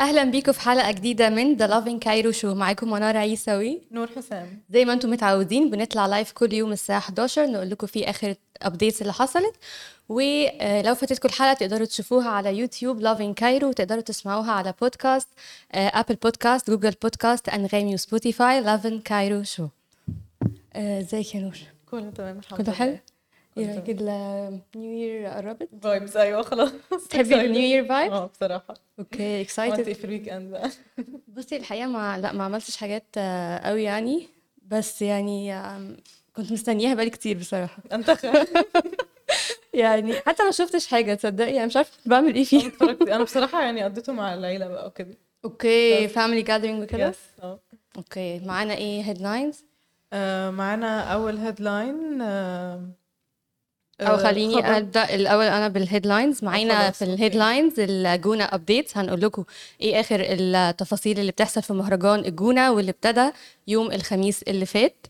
أهلا بيكم في حلقة جديدة من The Lovin Cairo Show معاكم منار عيسوي. نور حسام. زي ما أنتم متعودين بنطلع live كل يوم الساعة 11 نقول لكم فيه آخر updates اللي حصلت. ولو فاتتكم الحلقة تقدروا تشوفوها على YouTube Lovin Cairo وتقدروا تسمعوها على podcast Apple Podcasts Google Podcasts أنغامي و Spotify Lovin Cairo Show آه، ازيك يا نور. كله تمام الحمد لله حلو؟ كله يا كده ال new year قربت؟ vibes أيوه خلاص. تحبي ال new year vibe آه بصراحة. okay excited في ال weekend بقى. بصي الحقيقة ما لا ما عملتش حاجات آه، قوي يعني بس يعني كنت مستنياها بقالي كتير بصراحة. أنت يعني حتى ما شفتش حاجة تصدقي؟ أنا مش عارفة كنت بعمل إيه فيه أنا بصراحة يعني قضيته مع العيلة بقى وكده. okay. family gathering وكده؟ yes آه. okay معانا إيه headlines آه، معانا أول headline أو خليني أبدأ الأول أنا بال headlines. معانا خلاص، في. ال headlines الجونة updates هنقول لكم إيه آخر التفاصيل اللي بتحصل في مهرجان الجونة واللي ابتدى يوم الخميس اللي فات.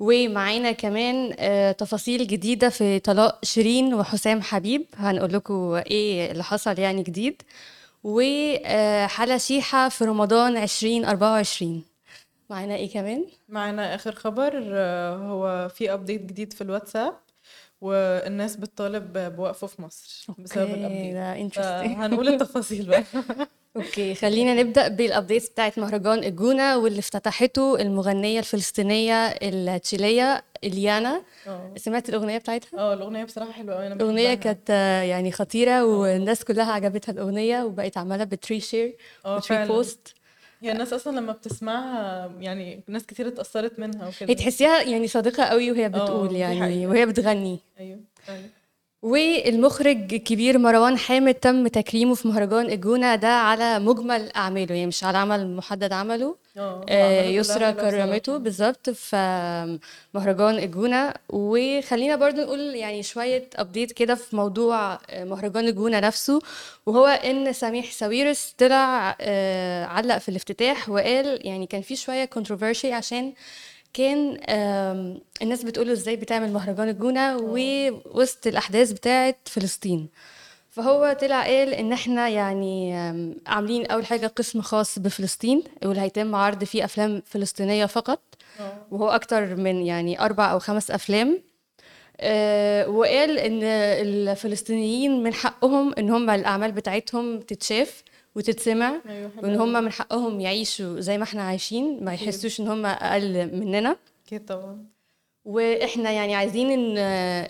ومعانا كمان آه، تفاصيل جديدة في طلاق شيرين وحسام حبيب. هنقول لكم إيه اللي حصل يعني جديد. وحلا شيحة في رمضان 2024 معانا إيه كمان؟ معانا آخر خبر هو في update جديد في الواتساب. والناس بتطالب بوقفه في مصر بسبب ال update هنقول التفاصيل بقى. okay خلينا نبدأ بال updates بتاعت مهرجان الجونة واللي افتتحته المغنية الفلسطينية التشيلية إليانا. آه. سمعت الأغنية بتاعتها؟ آه الأغنية بصراحة حلوة قوي أنا الأغنية بحبها. كانت آه، يعني خطيرة والناس كلها عجبتها الأغنية وبقت عمالة بت reshare آه وت repost هي الناس أصلا لما بتسمعها يعني ناس كتير اتأثرت منها هي وكده تحسيها يعني صادقة قوي وهي بتقول دي يعني وهي بتغني. أيوه أيوه. والمخرج الكبير مروان حامد تم تكريمه في مهرجان الجونة. ده على مجمل أعماله يعني مش على عمل محدد عمله. آه، يسرا حلوة كرمته. بالظبط في مهرجان الجونة. وخلينا برضو نقول يعني شوية update كده في موضوع آه، مهرجان الجونة نفسه. وهو إن سميح ساويرس طلع آه، علق في الافتتاح وقال يعني كان في شوية controversy عشان كان الناس بتقوله إزاي بتعمل مهرجان الجونة ووسط الأحداث بتاعت فلسطين. فهو طلع قال إن إحنا يعني عاملين أول حاجة قسم خاص بفلسطين واللي هيتم عرض فيه أفلام فلسطينية فقط. آه. وهو أكتر من يعني أربع أو خمس أفلام. آه، وقال إن الفلسطينيين من حقهم إن هم الأعمال بتاعتهم تتشاف. وتتسمع حلوة وإن هم. من حقهم يعيشوا زي ما إحنا عايشين ما. يحسوش إن هم أقل مننا أكيد طبعا وإحنا يعني عايزين إن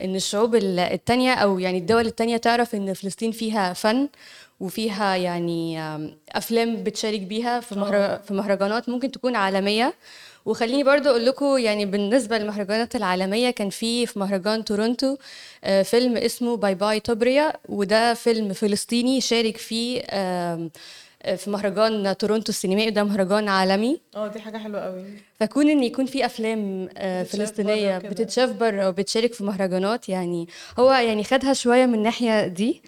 إن الشعوب ال- التانية أو يعني الدول التانية تعرف إن فلسطين فيها فن وفيها يعني أفلام بتشارك بيها في مهر... في مهرجانات ممكن تكون عالمية وخليني برضو أقول لكم يعني بالنسبة للمهرجانات العالمية كان في في مهرجان تورونتو آه، فيلم اسمه Bye Bye Tiberias وده فيلم فلسطيني شارك فيه آه، في مهرجان تورونتو السينمائي ده مهرجان عالمي. آه دي حاجة حلوة قوي. فكون إن يكون في أفلام آه، فلسطينية. بتتشاف بره وبتشارك في مهرجانات يعني هو يعني خدها شوية من الناحية دي.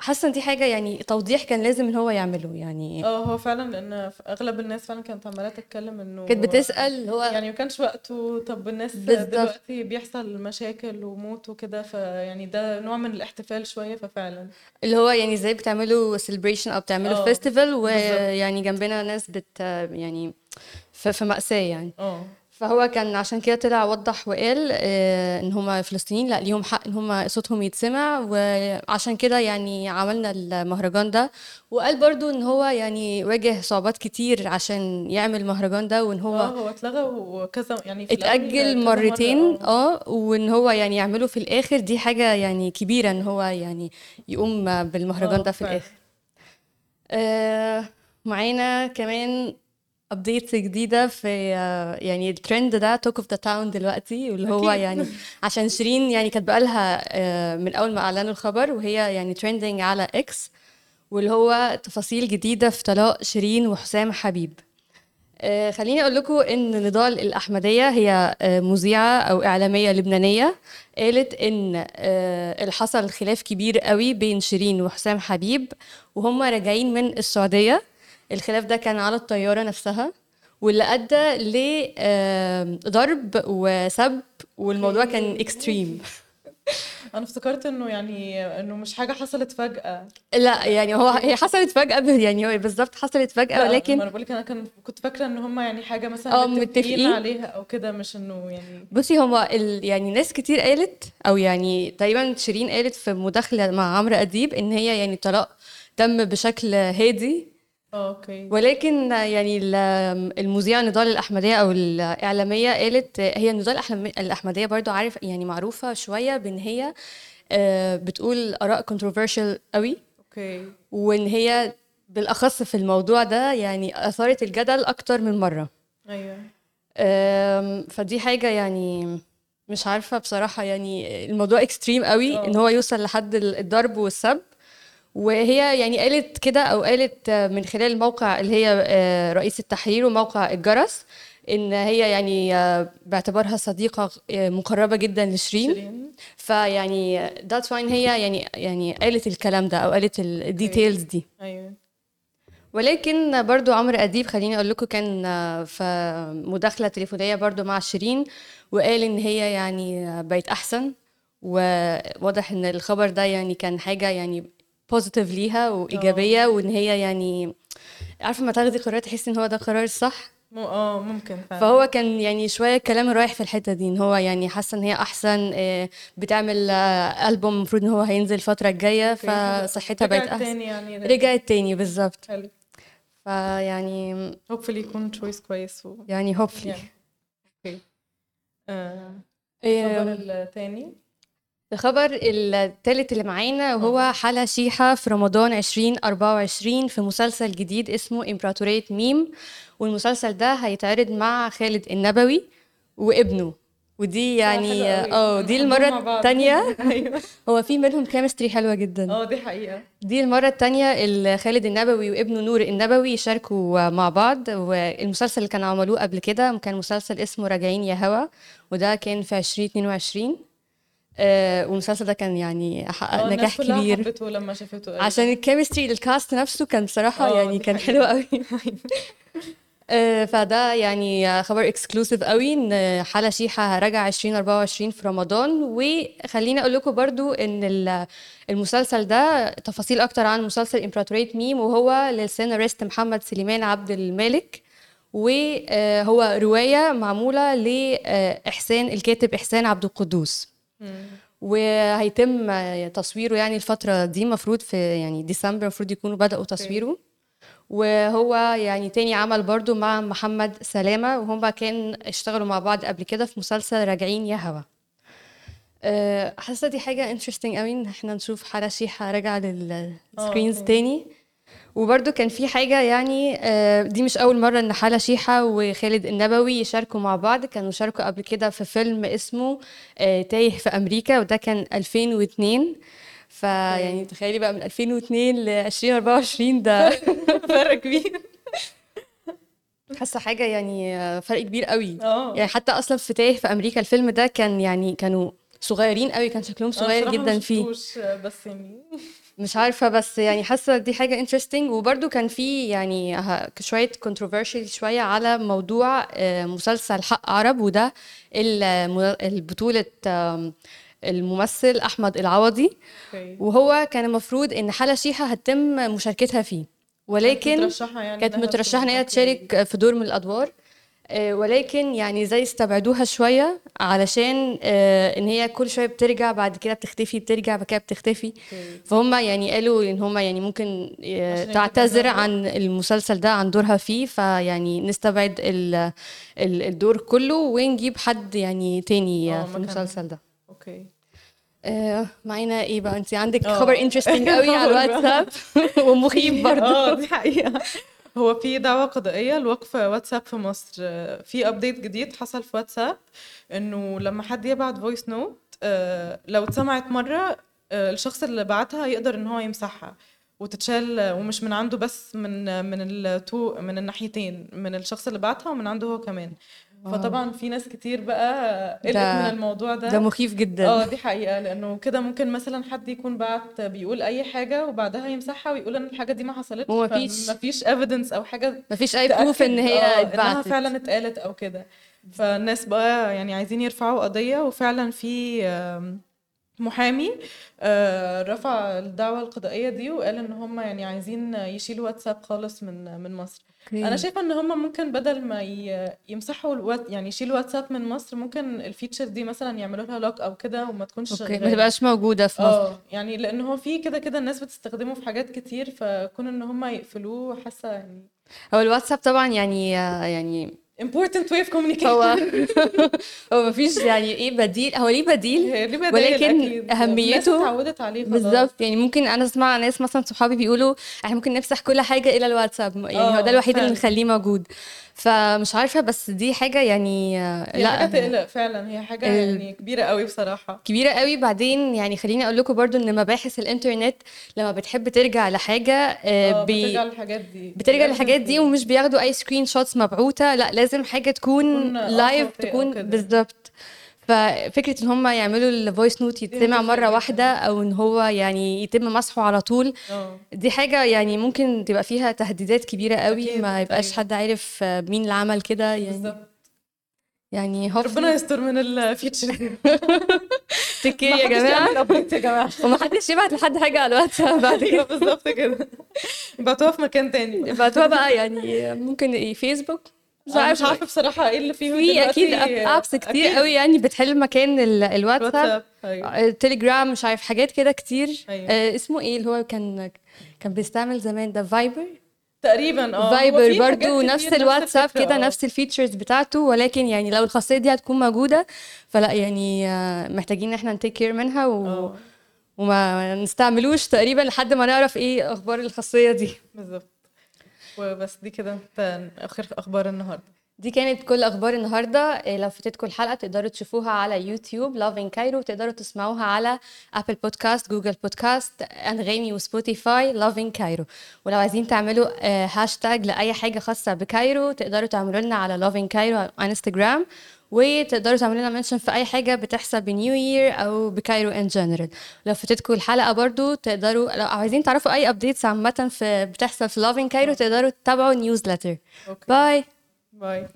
حاسة إن دي حاجة يعني توضيح كان لازم إن هو يعمله يعني آه هو فعلا لأن أغلب الناس فعلا كانت عمالة تتكلم إنه كانت بتسأل هو يعني ما كانش وقته طب الناس. دلوقتي بيحصل مشاكل وموت وكده فيعني ده نوع من الاحتفال شوية ففعلا اللي هو يعني إزاي بتعملوا celebration أو بتعملوا festival بالظبط. ويعني جنبنا ناس بت يعني في في مأساة يعني آه فهو كان عشان كده طلع وضح وقال آه، إن هم فلسطينيين لا ليهم حق إن هم صوتهم يتسمع. وعشان كده يعني عملنا المهرجان ده. وقال برضو إن هو يعني واجه صعوبات كتير عشان يعمل المهرجان ده وإن هو هو اتلغى وكذا يعني في كذا مرتين آه وإن هو يعني يعمله في الآخر. دي حاجة يعني كبيرة إن هو يعني يقوم بالمهرجان آه ده في. الآخر. آه معانا كمان updates جديدة في آه، يعني الترند ده talk of the town دلوقتي واللي هو. يعني عشان شيرين يعني كانت بقالها آه، من أول ما أعلنوا الخبر وهي يعني trending على X واللي هو تفاصيل جديدة في طلاق شيرين وحسام حبيب. آه، خليني أقول لكم إن نضال الأحمدية هي مذيعة أو إعلامية لبنانية. قالت إن اللي حصل خلاف كبير قوي بين شيرين وحسام حبيب وهم راجعين من السعودية. الخلاف ده كان على الطيارة نفسها واللي أدى لضرب وسب والموضوع كان اكستريم أنا افتكرت إنه يعني إنه مش حاجة حصلت فجأة. لا يعني هو هي حصلت فجأة ب- يعني هو بالظبط حصلت فجأة لا أنا بقول لك أنا كان كنت فاكرة إن هم يعني حاجة مثلا آه متفقين عليها أو كده مش إنه يعني بصي هو ال... يعني ناس كتير قالت أو يعني تقريبا شيرين قالت في مداخلة مع عمرو أديب إن هي يعني الطلاق تم بشكل هادي أوكي. ولكن يعني ال- المذيعة نضال الأحمدية أو الإعلامية قالت هي نضال الأحمدية برضو عارف يعني معروفة شوية بإن هي آه، بتقول آراء controversial قوي. okay. وإن هي بالأخص في الموضوع ده يعني أثارت الجدل أكتر من مرة. أيوه. فدي حاجة يعني مش عارفة بصراحة يعني الموضوع extreme قوي آه. إن هو يوصل لحد ال- الضرب والسب. وهي يعني قالت كده أو قالت آه، من خلال الموقع اللي هي آه، رئيس التحرير وموقع الجرس إن هي يعني آه، باعتبارها صديقة آه، مقربة جدا لشيرين. شيرين. فيعني that's why هي يعني يعني قالت الكلام ده أو قالت ال details دي. أيوه. ولكن برضو عمرو أديب خليني أقول لكم كان في مداخلة تليفونية برضو مع شيرين وقال إن هي يعني بقت أحسن وواضح إن الخبر ده يعني كان حاجة يعني positive ليها وإيجابية وإن هي يعني عارفة ما تاخدي قرار تحسي إن هو ده قرار الصح آه ممكن فعلا. فهو كان يعني شوية كلام رايح في الحتة دي إن هو يعني حاسة إن هي أحسن آه، بتعمل آه، ألبوم المفروض إن هو هينزل أوكي، حلو. فصحتها بقت رجعت أحسن. تاني يعني رجعت تاني بالظبط. فيعني hopefully يكون choice كويس و... يعني يعني أوكي آه، إيه، التاني. الخبر التالت اللي معانا وهو حلا شيحة في رمضان 2024 في مسلسل جديد اسمه إمبراطورية ميم. والمسلسل ده هيتعرض مع خالد النبوي وابنه. ودي يعني حلو قوي. آه دي بعض. التانية. أيوه. هو في منهم chemistry حلوة جدا. آه دي حقيقة. دي المرة التانية اللي خالد النبوي وابنه نور النبوي يشاركوا مع بعض. والمسلسل اللي كانوا عملوه قبل كده كان مسلسل اسمه راجعين يا هوا وده كان في 2022 آه والمسلسل ده كان يعني حقق الناس نجاح كبير حبته لما شافته أيوة. عشان ال chemistry ال cast نفسه كان بصراحة آه يعني كان. حلو قوي آه، فده يعني خبر exclusive قوي إن حلا شيحة راجع 2024 في رمضان وخليني أقول لكم برضو إن ال- المسلسل ده تفاصيل أكتر عن مسلسل امبراطورية ميم وهو للسيناريست محمد سليمان عبد المالك وهو رواية معمولة لإحسان الكاتب إحسان عبد القدوس. وهيتم تصويره يعني الفترة دي المفروض في يعني ديسمبر المفروض يكونوا بدأوا تصويره. وهو يعني تاني عمل برضو مع محمد سلامة وهما كان اشتغلوا مع بعض قبل كده في مسلسل راجعين يا هوا أه، حاسة دي حاجة interesting قوي إن إحنا نشوف حلا شيحة راجعة لل screens أوكي. تاني. وبرضو كان في حاجة يعني آه، دي مش أول مرة إن حلا شيحة وخالد النبوي يشاركوا مع بعض. كانوا شاركوا قبل كده في فيلم اسمه آه، تايه في أمريكا وده كان 2002 فيعني تخيلي بقى من 2002 ل 2024 ده فرق كبير. حاسة حاجة يعني آه، فرق كبير قوي. يعني حتى أصلا في تايه في أمريكا الفيلم ده كان يعني كانوا صغيرين قوي كان شكلهم صغير جدا فيه. بس يعني مش عارفة بس يعني حاسة دي حاجة interesting. وبرضو كان في يعني ه- شوية controversial شوية على موضوع آه، مسلسل حق عرب وده آم، الممثل أحمد العوضي. وهو كان المفروض إن حلا شيحة هتتم مشاركتها فيه. ولكن مترشحة يعني كانت إنها مترشحة إن هي. تشارك في دور من الأدوار. آه، ولكن يعني زي استبعدوها شوية علشان آه، إن هي كل شوية بترجع بعد كده بتختفي بترجع بعد كده بتختفي. فهم يعني قالوا إن هم يعني ممكن آه، تعتذر عن المسلسل ده عن دورها فيه. فيعني نستبعد ال- ال- الدور كله ونجيب حد يعني تاني في. المسلسل ده. أوكي. آه، معانا إيه بقى؟ انت عندك. خبر interesting قوي على الواتساب ومخيف برضه. آه دي حقيقة. هو في دعوى قضائية لوقف واتساب في مصر. آه، في update جديد حصل في واتساب إنه لما حد يبعت voice note لو اتسمعت مرة آه، الشخص اللي بعتها يقدر إن هو يمسحها وتتشال آه، ومش من عنده بس من من التو من الناحيتين من الشخص اللي بعتها ومن عنده هو كمان. فطبعا في ناس كتير بقى قلقت ده- من الموضوع ده. ده مخيف جدا. آه دي حقيقة لأنه كده ممكن مثلا حد يكون بعت بيقول أي حاجة وبعدها يمسحها ويقول إن الحاجة دي ما حصلتش ومفيش- مفيش evidence أو حاجة مفيش أي بروف إن هي إنها اتبعتت. فعلا اتقالت أو كده. فالناس بقى يعني عايزين يرفعوا قضية وفعلا في محامي آه، رفع الدعوة القضائية دي وقال إن هم يعني عايزين يشيلوا واتساب خالص من من مصر. أنا شايفة إن هم ممكن بدل ما يمسحوا الوات يعني يشيلوا واتساب من مصر ممكن ال feature دي مثلا يعملوا لها lock أو كده وما تكونش أوكي ما تبقاش موجودة في مصر. آه يعني لأن هو في كده كده الناس بتستخدمه في حاجات كتير فكون إن هم يقفلوه حاسة يعني هو الواتساب طبعا يعني يعني important way of communication هو هو مفيش يعني إيه بديل؟ هو ليه بديل؟ ولكن أهميته اتعودت عليه بالظبط. يعني ممكن أنا أسمع ناس مثلا صحابي بيقولوا إحنا ممكن نمسح كل حاجة الا الواتساب. يعني هو آه ده الوحيد اللي فعلا. نخليه موجود. فمش عارفة بس دي حاجة يعني آه، هي لا. حاجة تقلق فعلا. هي حاجة ال- يعني كبيرة قوي بصراحة. كبيرة قوي. بعدين يعني خليني أقول لكم برضو إن مباحث الإنترنت لما بتحب ترجع لحاجة آه، آه بي بترجع للحاجات دي. بترجع للحاجات دي ومش بياخدوا أي screenshots مبعوثة. لا لازم حاجة تكون تكون live تكون بالظبط. ففكرة إن هم يعملوا ال voice note يتسمع جدا. واحدة أو إن هو يعني يتم مسحه على طول آه. دي حاجة يعني ممكن تبقى فيها تهديدات كبيرة قوي ما يبقاش حد عارف آه، مين اللي عمل كده يعني بالظبط. يعني ربنا يستر من ال feature ما يا update يا جماعة. ومحدش يبعت لحد حاجة على الواتساب بعد أيوه كده. بالظبط كده. بعتوها في مكان تاني. بعتوها بقى يعني ممكن فيسبوك مش عارفة عارفة بصراحة إيه اللي فيهم في أكيد apps كتير أكيد. قوي يعني بتحل مكان ال- الواتساب. الواتساب أيوه. التليجرام مش عارف حاجات كده كتير. أيوه. آه، اسمه إيه اللي هو كان كان بيستعمل زمان ده؟ فايبر تقريبا آه فايبر برضو نفس الواتساب كده آه. نفس ال features بتاعته ولكن يعني لو الخاصية دي هتكون موجودة فلا يعني آه، محتاجين إن إحنا ن take care منها و... وما نستعملوش تقريبا لحد ما نعرف إيه أخبار الخاصية دي. بالظبط. وبس دي كده آخر أخبار النهارده. دي كانت كل أخبار النهارده. إيه، لو فاتتكم الحلقة تقدروا تشوفوها على يوتيوب Lovin Cairo وتقدروا تسمعوها على Apple Podcasts Google Podcasts أنغامي وسبوتيفاي Lovin Cairo ولو عايزين تعملوا آه، هاشتاج لأي حاجة خاصة بكايرو تقدروا تعملوا لنا على Lovin Cairo على انستجرام وتقدروا تعملوا لنا mention في أي حاجة بتحصل ب New Year أو بكايرو in general لو فاتتكم الحلقة برضو تقدروا لو عايزين تعرفوا أي updates عامة في بتحصل في Lovin Cairo تقدروا تتابعوا newsletter باي باي